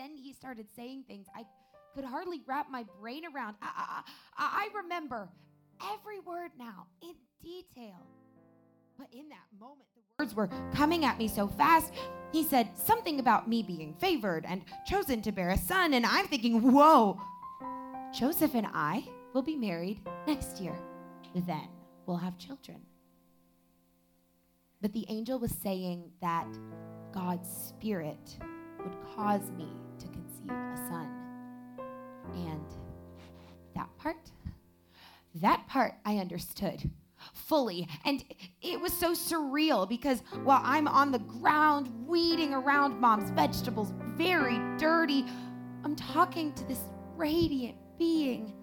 then he started saying things I could hardly wrap my brain around. I, I, I remember every word now in detail. But in that moment, the words were coming at me so fast. He said something about me being favored and chosen to bear a son. And I'm thinking, whoa, Joseph and I will be married next year. Then we'll have children. But the angel was saying that God's Spirit would cause me to conceive a son. And that part, that part I understood fully. And it was so surreal because while I'm on the ground weeding around mom's vegetables, very dirty, I'm talking to this radiant being.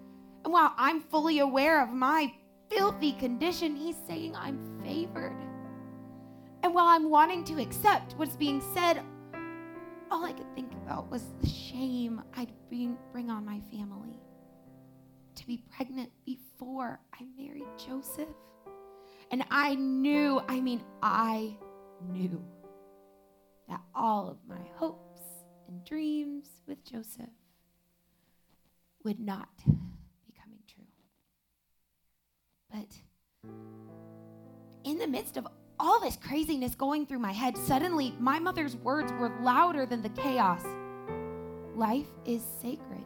And while I'm fully aware of my filthy condition, he's saying I'm favored. And while I'm wanting to accept what's being said, all I could think about was the shame I'd bring, bring on my family. To be pregnant before I married Joseph. And I knew, I mean, I knew that all of my hopes and dreams with Joseph would not be coming true. But in the midst of all this craziness going through my head, suddenly my mother's words were louder than the chaos. Life is sacred,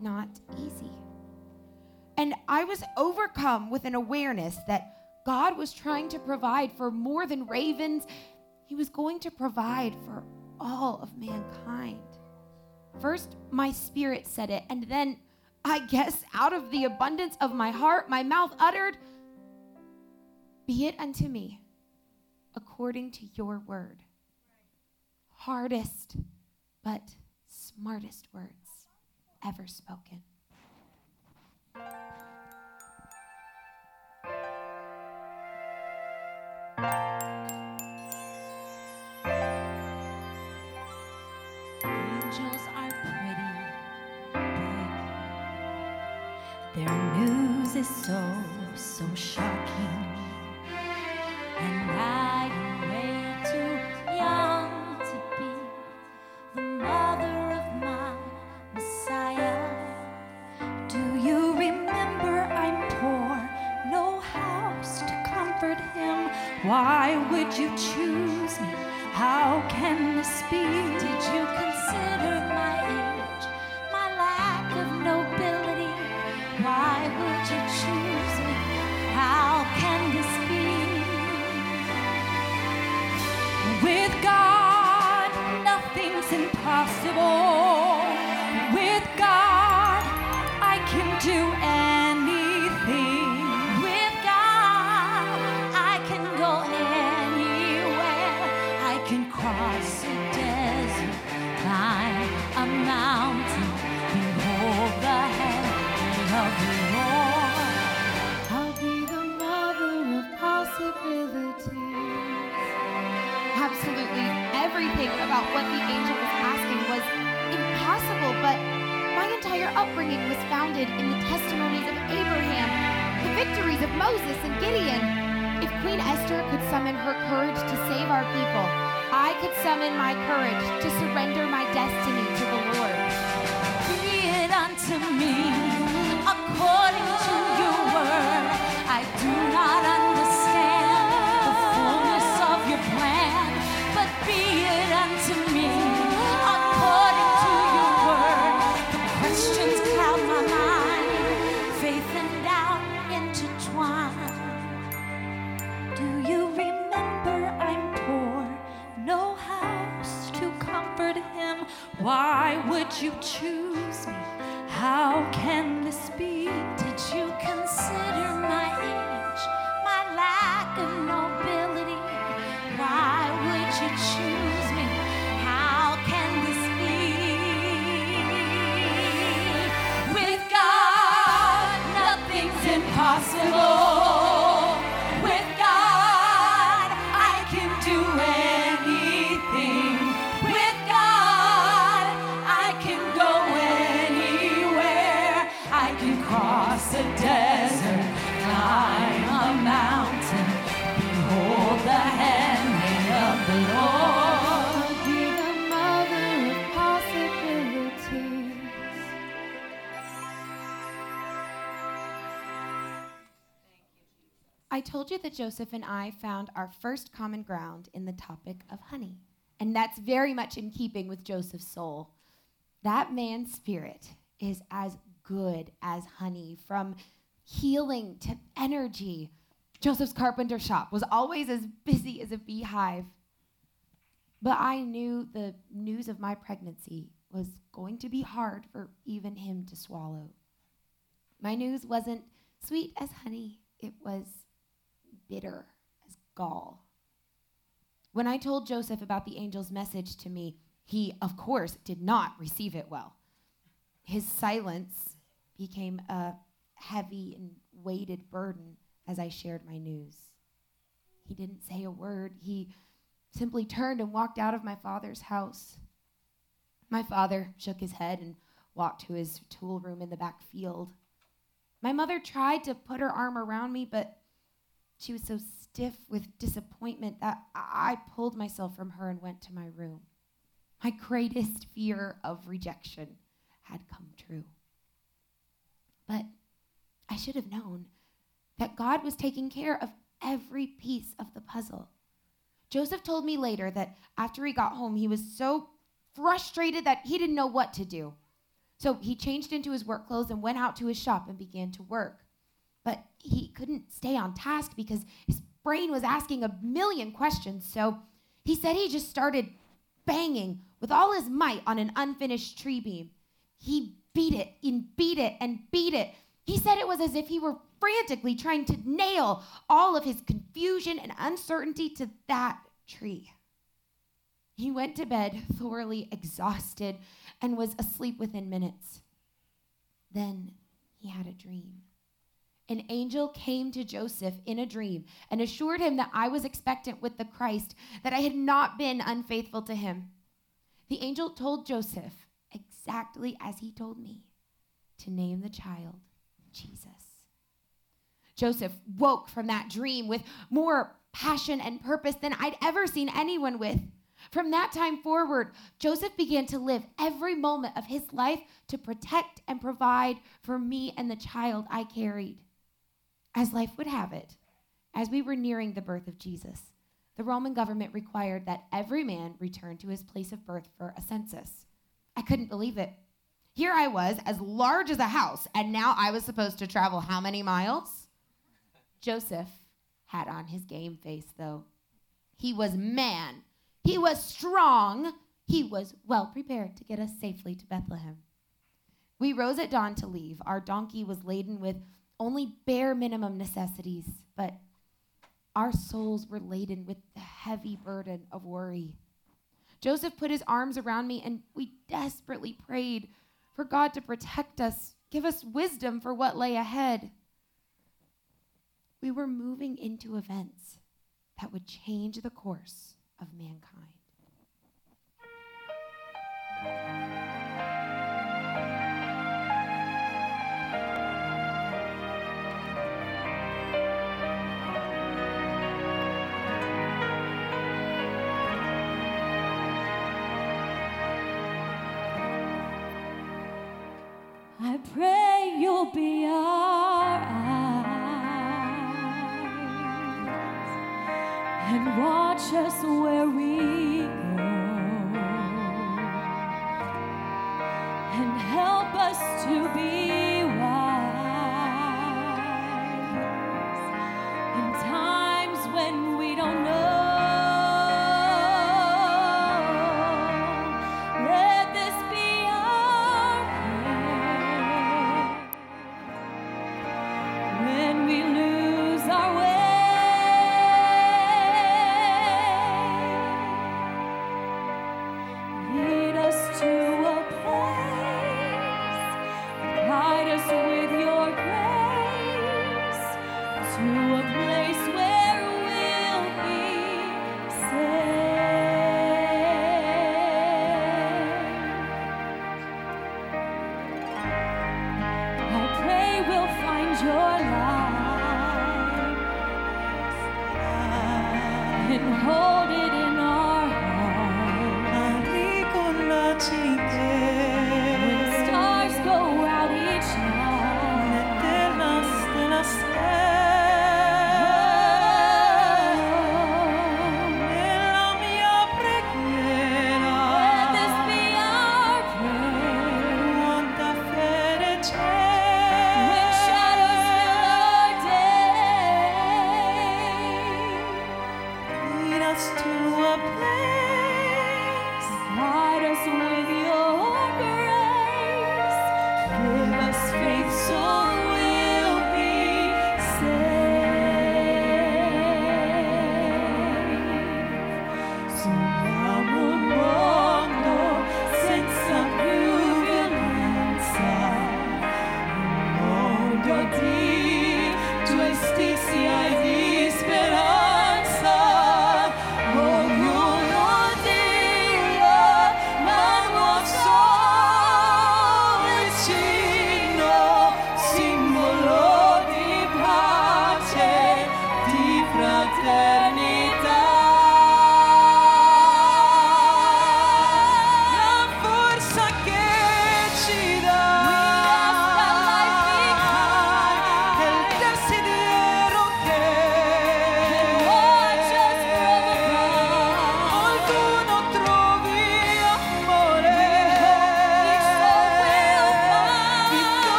not easy. And I was overcome with an awareness that God was trying to provide for more than ravens, He was going to provide for all of mankind. First, my spirit said it, and then I guess out of the abundance of my heart, my mouth uttered, Be it unto me according to your word. Hardest, but smartest words ever spoken. Angels are pretty big. Their news is so, so shocking. And I Why would you choose me? How can this be? Did you consider about what the angel was asking was impossible, but my entire upbringing was founded in the testimonies of Abraham, the victories of Moses and Gideon. If Queen Esther could summon her courage to save our people, I could summon my courage to surrender my destiny to the Lord. Be it unto me according to your word. I do not Why would you choose me? How can you that Joseph and I found our first common ground in the topic of honey. And that's very much in keeping with Joseph's soul. That man's spirit is as good as honey, from healing to energy. Joseph's carpenter shop was always as busy as a beehive. But I knew the news of my pregnancy was going to be hard for even him to swallow. My news wasn't sweet as honey, it was bitter as gall. When I told Joseph about the angel's message to me, he, of course, did not receive it well. His silence became a heavy and weighted burden as I shared my news. He didn't say a word. He simply turned and walked out of my father's house. My father shook his head and walked to his tool room in the back field. My mother tried to put her arm around me, but she was so stiff with disappointment that I pulled myself from her and went to my room. My greatest fear of rejection had come true. But I should have known that God was taking care of every piece of the puzzle. Joseph told me later that after he got home, he was so frustrated that he didn't know what to do. So he changed into his work clothes and went out to his shop and began to work. But he couldn't stay on task because his brain was asking a million questions. So he said he just started banging with all his might on an unfinished tree beam. He beat it and beat it and beat it. He said it was as if he were frantically trying to nail all of his confusion and uncertainty to that tree. He went to bed thoroughly exhausted and was asleep within minutes. Then he had a dream. An angel came to Joseph in a dream and assured him that I was expectant with the Christ, that I had not been unfaithful to him. The angel told Joseph exactly as he told me to name the child Jesus. Joseph woke from that dream with more passion and purpose than I'd ever seen anyone with. From that time forward, Joseph began to live every moment of his life to protect and provide for me and the child I carried. As life would have it, as we were nearing the birth of Jesus, the Roman government required that every man return to his place of birth for a census. I couldn't believe it. Here I was, as large as a house, and now I was supposed to travel how many miles? Joseph had on his game face, though. He was man, he was strong, he was well prepared to get us safely to Bethlehem. We rose at dawn to leave. Our donkey was laden with only bare minimum necessities, but our souls were laden with the heavy burden of worry. Joseph put his arms around me, and we desperately prayed for God to protect us, give us wisdom for what lay ahead we were moving into events that would change the course of mankind. Pray you'll be our eyes. and watch us where we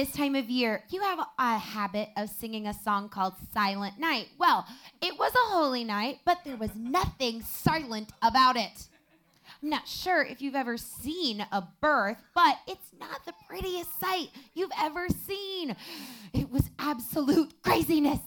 this time of year, you have a habit of singing a song called Silent Night. Well, it was a holy night, but there was nothing silent about it. I'm not sure if you've ever seen a birth, but it's not the prettiest sight you've ever seen. It was absolute craziness.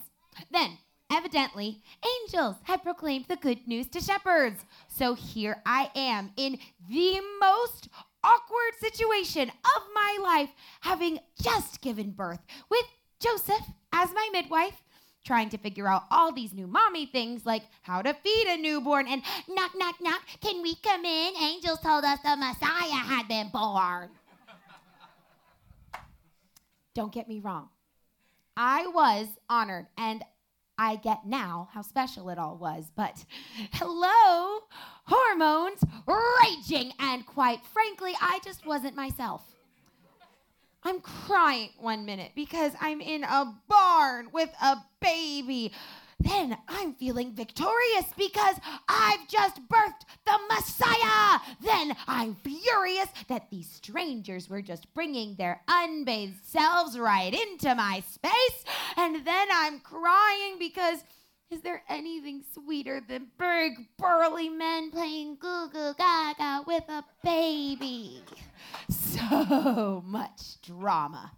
Then, evidently, angels had proclaimed the good news to shepherds. So here I am in the most awkward situation of my life, having just given birth with Joseph as my midwife trying to figure out all these new mommy things like how to feed a newborn and knock, knock, knock, can we come in? Angels told us the Messiah had been born. Don't get me wrong. I was honored and I get now how special it all was, but hello, hormones raging, and quite frankly, I just wasn't myself. I'm crying one minute because I'm in a barn with a baby. Then I'm feeling victorious because I've just birthed the Messiah. Then I'm furious that these strangers were just bringing their unbathed selves right into my space. And then I'm crying because is there anything sweeter than big burly men playing goo goo gaga with a baby? So much drama.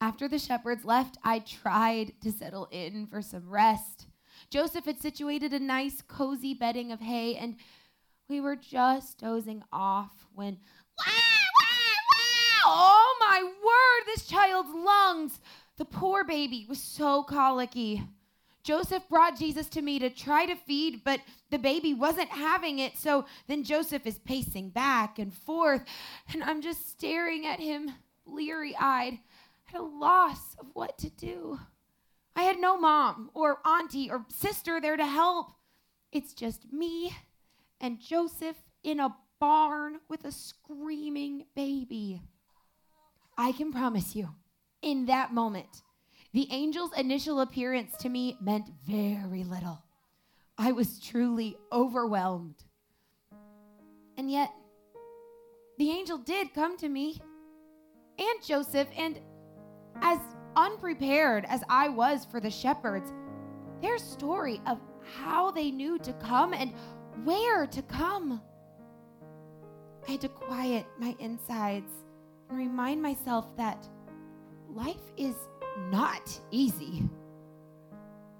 After the shepherds left, I tried to settle in for some rest. Joseph had situated a nice, cozy bedding of hay, and we were just dozing off when, wah, wah, wah! oh my word, this child's lungs! The poor baby was so colicky. Joseph brought Jesus to me to try to feed, but the baby wasn't having it. So then Joseph is pacing back and forth, and I'm just staring at him, bleary eyed, at a loss of what to do. I had no mom or auntie or sister there to help. It's just me and Joseph in a barn with a screaming baby. I can promise you, in that moment, the angel's initial appearance to me meant very little. I was truly overwhelmed. And yet, the angel did come to me and Joseph, and as unprepared as I was for the shepherds, their story of how they knew to come and where to come. I had to quiet my insides and remind myself that life is not easy,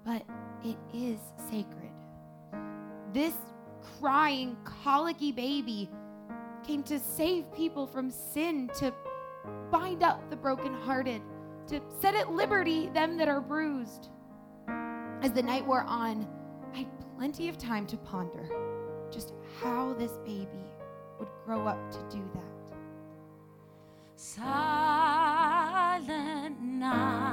but it is sacred. This crying, colicky baby came to save people from sin, to bind up the brokenhearted, to set at liberty them that are bruised. As the night wore on, I had plenty of time to ponder just how this baby would grow up to do that. Silent night,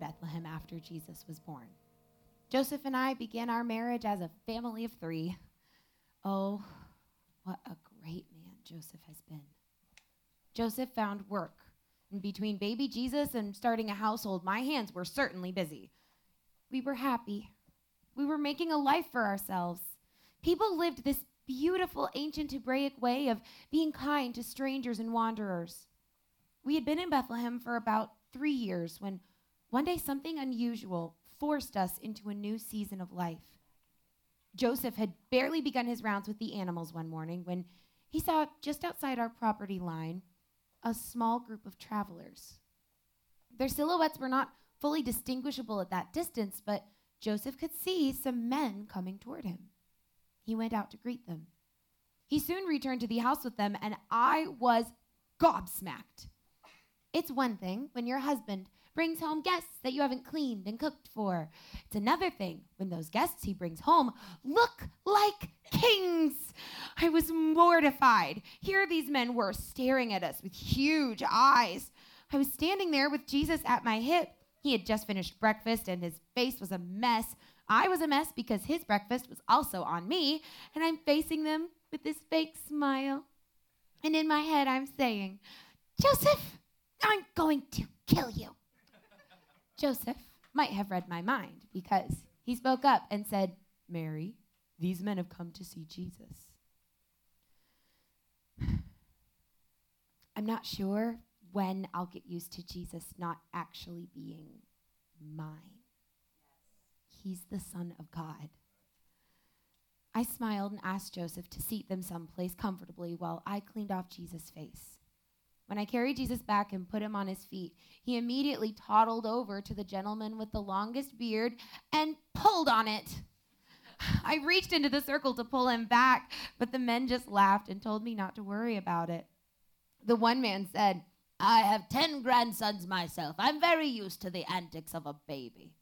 Bethlehem after Jesus was born. Joseph and I began our marriage as a family of three. Oh, what a great man Joseph has been. Joseph found work. And between baby Jesus and starting a household, my hands were certainly busy. We were happy. We were making a life for ourselves. People lived this beautiful ancient Hebraic way of being kind to strangers and wanderers. We had been in Bethlehem for about three years when one day something unusual forced us into a new season of life. Joseph had barely begun his rounds with the animals one morning when he saw just outside our property line a small group of travelers. Their silhouettes were not fully distinguishable at that distance, but Joseph could see some men coming toward him. He went out to greet them. He soon returned to the house with them, and I was gobsmacked. It's one thing when your husband brings home guests that you haven't cleaned and cooked for. It's another thing when those guests he brings home look like kings. I was mortified. Here these men were staring at us with huge eyes. I was standing there with Jesus at my hip. He had just finished breakfast and his face was a mess. I was a mess because his breakfast was also on me, and I'm facing them with this fake smile. And in my head, I'm saying, Joseph, I'm going to kill you. Joseph might have read my mind because he spoke up and said, Mary, these men have come to see Jesus. I'm not sure when I'll get used to Jesus not actually being mine. He's the Son of God. I smiled and asked Joseph to seat them someplace comfortably while I cleaned off Jesus' face. When I carried Jesus back and put him on his feet, he immediately toddled over to the gentleman with the longest beard and pulled on it. I reached into the circle to pull him back, but the men just laughed and told me not to worry about it. The one man said, I have ten grandsons myself. I'm very used to the antics of a baby.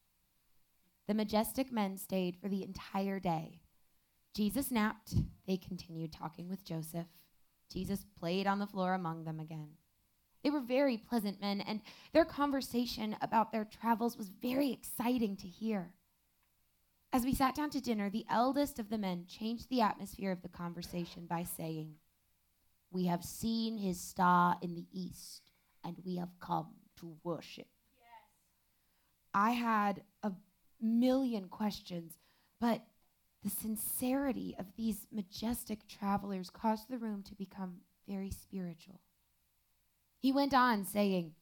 The majestic men stayed for the entire day. Jesus napped. They continued talking with Joseph. Jesus played on the floor among them again. They were very pleasant men, and their conversation about their travels was very exciting to hear. As we sat down to dinner, the eldest of the men changed the atmosphere of the conversation by saying, We have seen his star in the east, and we have come to worship. Yes. I had a million questions, but the sincerity of these majestic travelers caused the room to become very spiritual. He went on saying,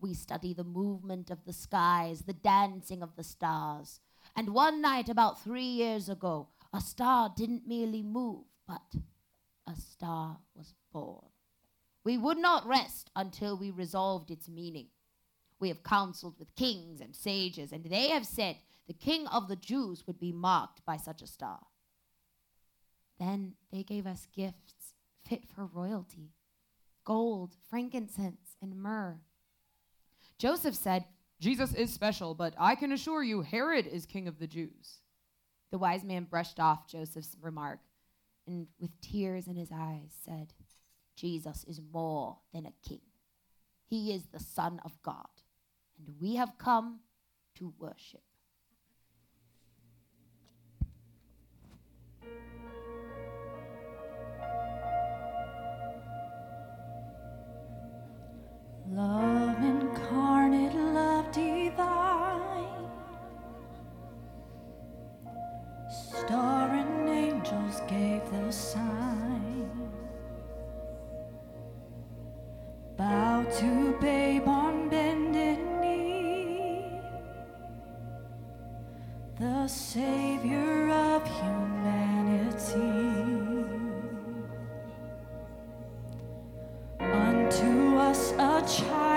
We study the movement of the skies, the dancing of the stars. And one night, about three years ago, a star didn't merely move, but a star was born. We would not rest until we resolved its meaning. We have counseled with kings and sages, and they have said the king of the Jews would be marked by such a star. Then they gave us gifts fit for royalty gold, frankincense, and myrrh. Joseph said, Jesus is special, but I can assure you, Herod is king of the Jews. The wise man brushed off Joseph's remark and, with tears in his eyes, said, Jesus is more than a king. He is the Son of God, and we have come to worship. Love incarnate, love divine. Star and angels gave the sign. Bow to babe on bended knee. The Savior child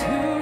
to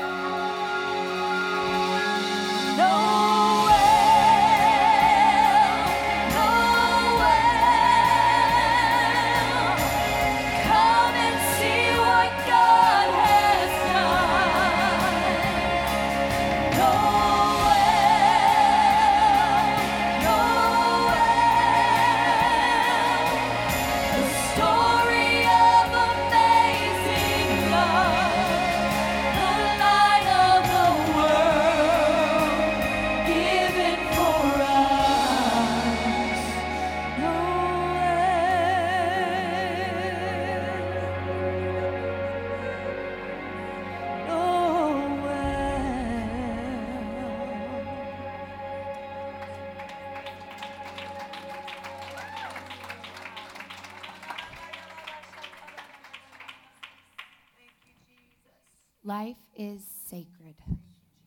is sacred,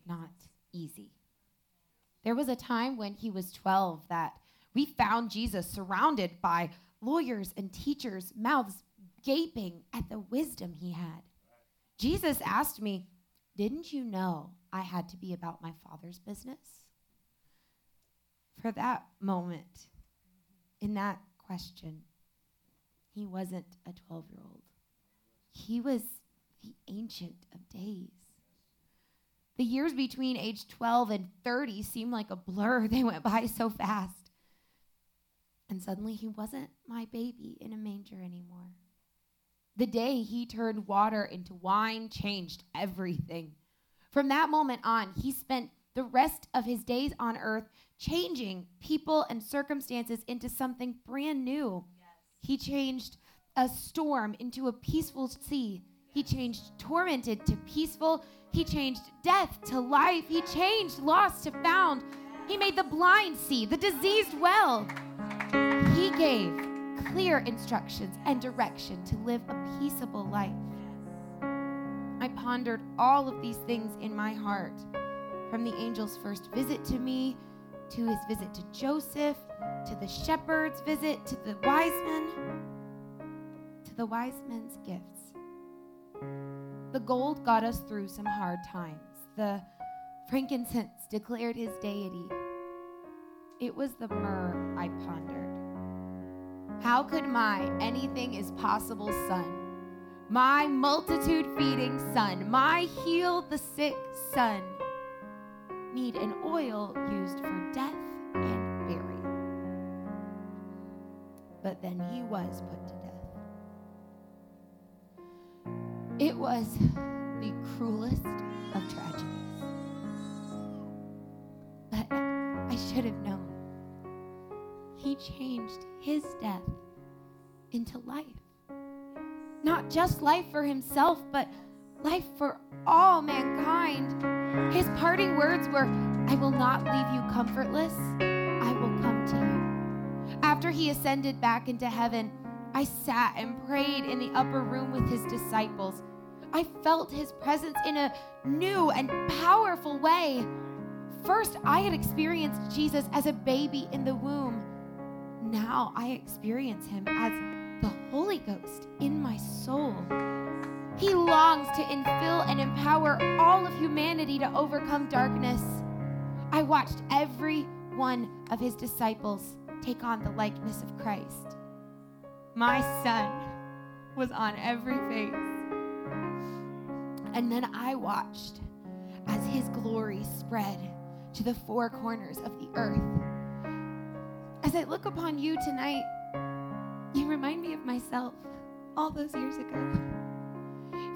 not easy. There was a time when he was 12 that we found Jesus surrounded by lawyers and teachers, mouths gaping at the wisdom he had. Jesus asked me, Didn't you know I had to be about my Father's business? For that moment, in that question, he wasn't a 12 year old. He was the Ancient of Days. The years between age 12 and 30 seemed like a blur. They went by so fast. And suddenly he wasn't my baby in a manger anymore. The day he turned water into wine changed everything. From that moment on, he spent the rest of his days on earth changing people and circumstances into something brand new. Yes. He changed a storm into a peaceful sea he changed tormented to peaceful. He changed death to life. He changed lost to found. He made the blind see, the diseased well. He gave clear instructions and direction to live a peaceable life. I pondered all of these things in my heart from the angel's first visit to me, to his visit to Joseph, to the shepherd's visit, to the wise men, to the wise men's gifts. The gold got us through some hard times. The frankincense declared his deity. It was the myrrh I pondered. How could my anything is possible son, my multitude feeding son, my heal the sick son, need an oil used for death and burial? But then he was put to death. It was the cruelest of tragedies. But I should have known. He changed his death into life. Not just life for himself, but life for all mankind. His parting words were, I will not leave you comfortless, I will come to you. After he ascended back into heaven, I sat and prayed in the upper room with his disciples. I felt his presence in a new and powerful way. First, I had experienced Jesus as a baby in the womb. Now I experience him as the Holy Ghost in my soul. He longs to infill and empower all of humanity to overcome darkness. I watched every one of his disciples take on the likeness of Christ. My son was on every face. And then I watched as his glory spread to the four corners of the earth. As I look upon you tonight, you remind me of myself all those years ago.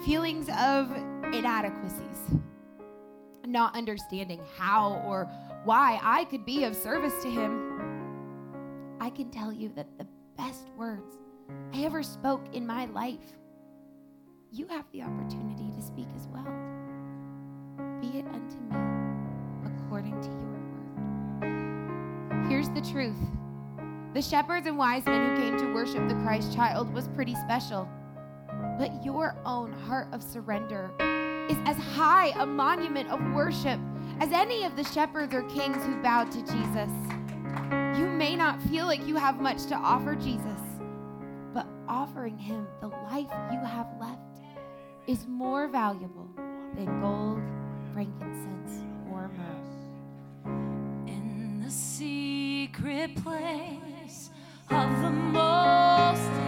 Feelings of inadequacies, not understanding how or why I could be of service to him. I can tell you that the best words I ever spoke in my life, you have the opportunity to speak as well. Be it unto me according to your word. Here's the truth the shepherds and wise men who came to worship the Christ child was pretty special. But your own heart of surrender is as high a monument of worship as any of the shepherds or kings who bowed to Jesus. You may not feel like you have much to offer Jesus, offering him the life you have left is more valuable than gold, frankincense, or myrrh. In the secret place of the Most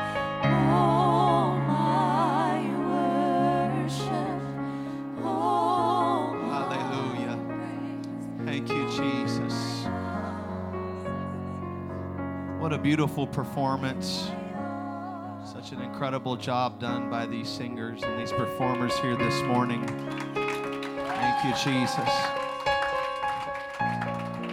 beautiful performance. Such an incredible job done by these singers and these performers here this morning. Thank you, Jesus.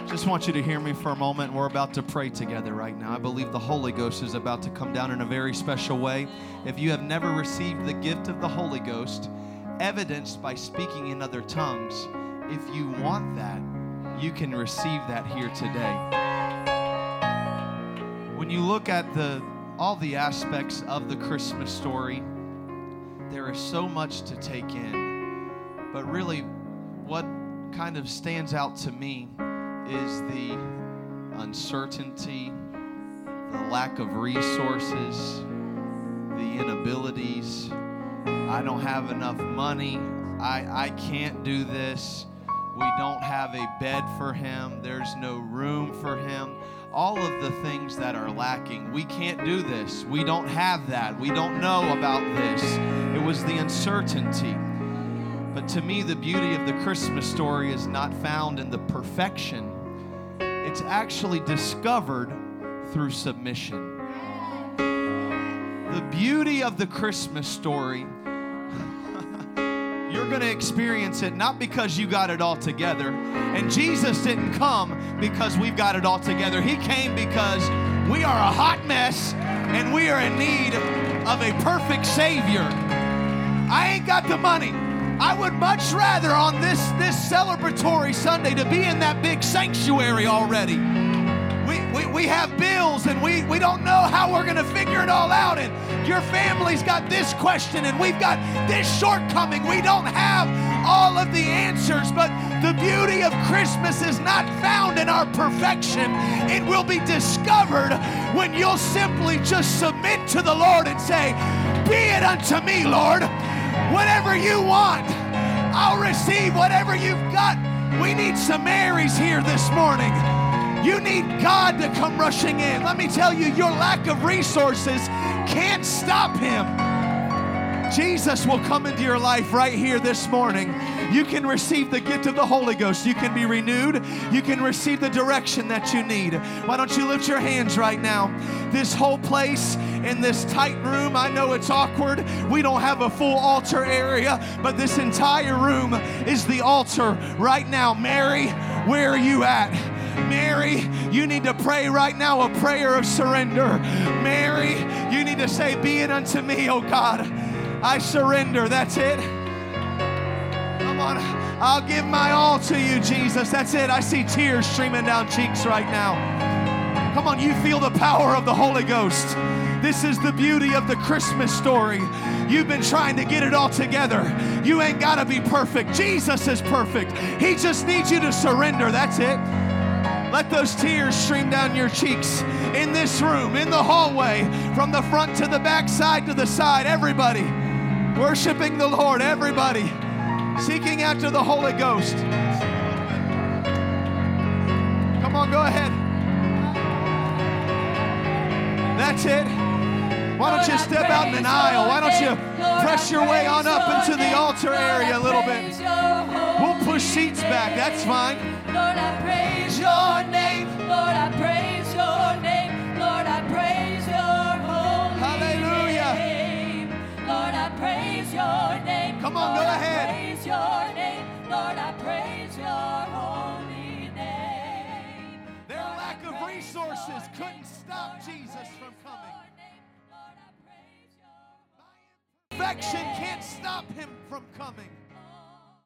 Just want you to hear me for a moment. We're about to pray together right now. I believe the Holy Ghost is about to come down in a very special way. If you have never received the gift of the Holy Ghost, evidenced by speaking in other tongues, if you want that, you can receive that here today. When you look at the all the aspects of the Christmas story, there is so much to take in. But really, what kind of stands out to me is the uncertainty, the lack of resources, the inabilities. I don't have enough money. I, I can't do this. We don't have a bed for him. There's no room for him. All of the things that are lacking. We can't do this. We don't have that. We don't know about this. It was the uncertainty. But to me, the beauty of the Christmas story is not found in the perfection, it's actually discovered through submission. The beauty of the Christmas story you're going to experience it not because you got it all together. And Jesus didn't come because we've got it all together. He came because we are a hot mess and we are in need of a perfect Savior. I ain't got the money. I would much rather on this, this celebratory Sunday to be in that big sanctuary already. We, we, we have bills and we, we don't know how we're going to figure it all out. And your family's got this question and we've got this shortcoming. We don't have all of the answers, but the beauty of Christmas is not found in our perfection. It will be discovered when you'll simply just submit to the Lord and say, Be it unto me, Lord. Whatever you want, I'll receive whatever you've got. We need some Marys here this morning. You need God to come rushing in. Let me tell you, your lack of resources can't stop Him. Jesus will come into your life right here this morning. You can receive the gift of the Holy Ghost. You can be renewed. You can receive the direction that you need. Why don't you lift your hands right now? This whole place in this tight room, I know it's awkward. We don't have a full altar area, but this entire room is the altar right now. Mary, where are you at? Mary, you need to pray right now a prayer of surrender. Mary, you need to say, Be it unto me, oh God. I surrender. That's it. Come on. I'll give my all to you, Jesus. That's it. I see tears streaming down cheeks right now. Come on, you feel the power of the Holy Ghost. This is the beauty of the Christmas story. You've been trying to get it all together. You ain't got to be perfect. Jesus is perfect. He just needs you to surrender. That's it. Let those tears stream down your cheeks in this room, in the hallway, from the front to the back, side to the side. Everybody worshiping the Lord. Everybody seeking after the Holy Ghost. Come on, go ahead. That's it. Why don't you step out in an aisle? Why don't you press your way on up into the altar area a little bit? We'll push seats back. That's fine. Lord, I praise your name. Lord, I praise your name. Lord, I praise your Hallelujah. name. Lord, I praise your name. Come on, Lord, go I ahead. praise your name. Lord, I praise your holy name. Their Lord, lack of resources couldn't stop Lord, Jesus from coming. name. Lord, I praise your Perfection can't stop him from coming.